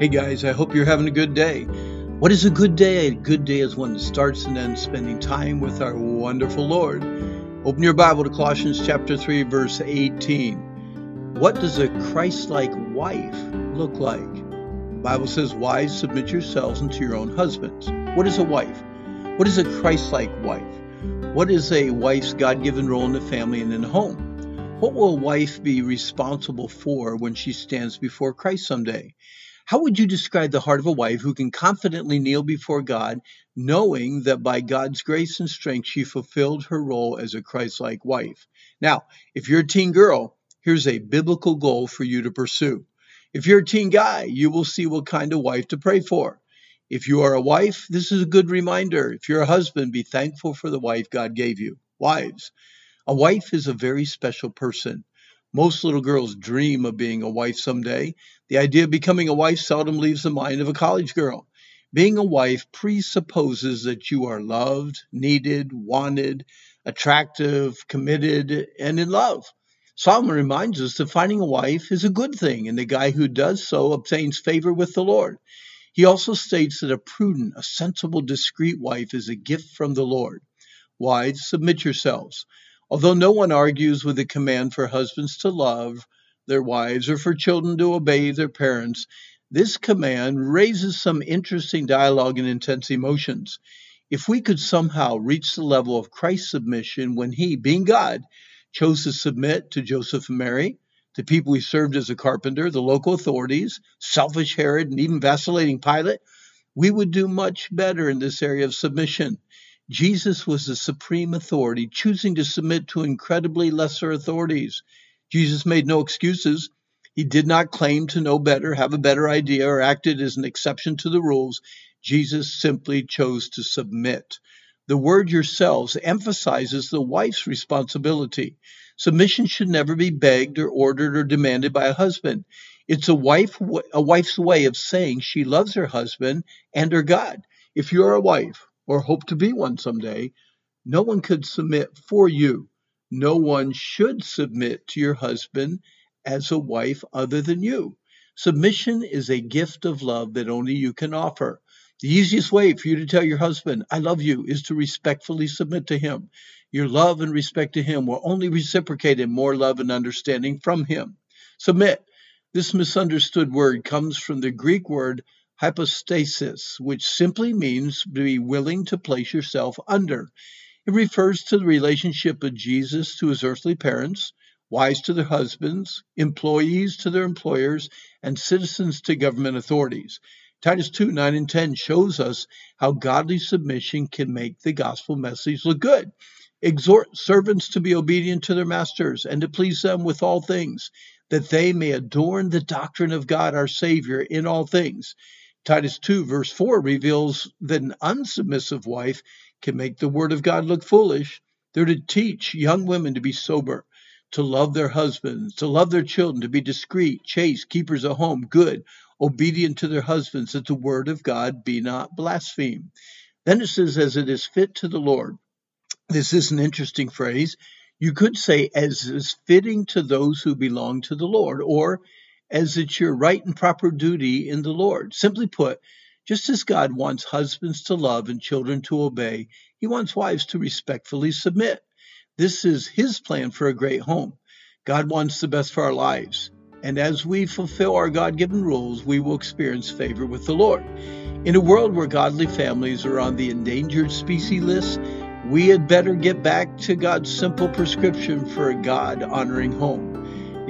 Hey guys, I hope you're having a good day. What is a good day? A good day is one that starts and ends spending time with our wonderful Lord. Open your Bible to Colossians chapter 3 verse 18. What does a Christ-like wife look like? The Bible says, "Wives, submit yourselves unto your own husbands." What is a wife? What is a Christ-like wife? What is a wife's God-given role in the family and in the home? What will a wife be responsible for when she stands before Christ someday? How would you describe the heart of a wife who can confidently kneel before God, knowing that by God's grace and strength she fulfilled her role as a Christ like wife? Now, if you're a teen girl, here's a biblical goal for you to pursue. If you're a teen guy, you will see what kind of wife to pray for. If you are a wife, this is a good reminder. If you're a husband, be thankful for the wife God gave you. Wives, a wife is a very special person. Most little girls dream of being a wife someday. The idea of becoming a wife seldom leaves the mind of a college girl. Being a wife presupposes that you are loved, needed, wanted, attractive, committed, and in love. Solomon reminds us that finding a wife is a good thing, and the guy who does so obtains favor with the Lord. He also states that a prudent, a sensible, discreet wife is a gift from the Lord. Wives, submit yourselves. Although no one argues with the command for husbands to love their wives or for children to obey their parents, this command raises some interesting dialogue and intense emotions. If we could somehow reach the level of Christ's submission when he, being God, chose to submit to Joseph and Mary, the people he served as a carpenter, the local authorities, selfish Herod, and even vacillating Pilate, we would do much better in this area of submission. Jesus was the supreme authority, choosing to submit to incredibly lesser authorities. Jesus made no excuses. He did not claim to know better, have a better idea, or acted as an exception to the rules. Jesus simply chose to submit. The word yourselves emphasizes the wife's responsibility. Submission should never be begged or ordered or demanded by a husband. It's a wife a wife's way of saying she loves her husband and her God. If you're a wife, or hope to be one someday, no one could submit for you. No one should submit to your husband as a wife other than you. Submission is a gift of love that only you can offer. The easiest way for you to tell your husband, I love you, is to respectfully submit to him. Your love and respect to him will only reciprocate in more love and understanding from him. Submit. This misunderstood word comes from the Greek word hypostasis, which simply means to be willing to place yourself under. It refers to the relationship of Jesus to his earthly parents, wives to their husbands, employees to their employers, and citizens to government authorities. Titus 2 9 and 10 shows us how godly submission can make the gospel message look good. Exhort servants to be obedient to their masters and to please them with all things, that they may adorn the doctrine of God our Savior in all things. Titus 2, verse 4 reveals that an unsubmissive wife can make the word of God look foolish. They're to teach young women to be sober, to love their husbands, to love their children, to be discreet, chaste, keepers of home, good, obedient to their husbands, that the word of God be not blasphemed. Then it says, as it is fit to the Lord. This is an interesting phrase. You could say, as is fitting to those who belong to the Lord, or as it's your right and proper duty in the Lord. Simply put, just as God wants husbands to love and children to obey, he wants wives to respectfully submit. This is his plan for a great home. God wants the best for our lives. And as we fulfill our God given rules, we will experience favor with the Lord. In a world where godly families are on the endangered species list, we had better get back to God's simple prescription for a God honoring home.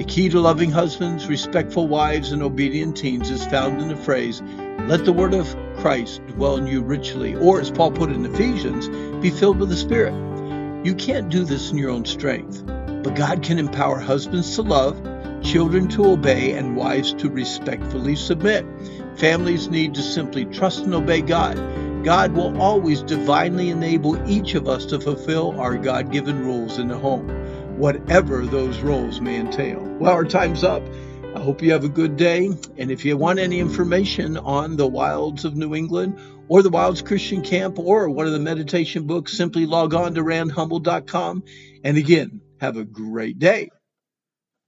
The key to loving husbands, respectful wives, and obedient teens is found in the phrase, Let the word of Christ dwell in you richly, or as Paul put in Ephesians, be filled with the Spirit. You can't do this in your own strength, but God can empower husbands to love, children to obey, and wives to respectfully submit. Families need to simply trust and obey God. God will always divinely enable each of us to fulfill our God given rules in the home whatever those roles may entail. Well, our time's up. I hope you have a good day. And if you want any information on the wilds of New England or the Wilds Christian Camp or one of the meditation books, simply log on to randhummel.com. And again, have a great day.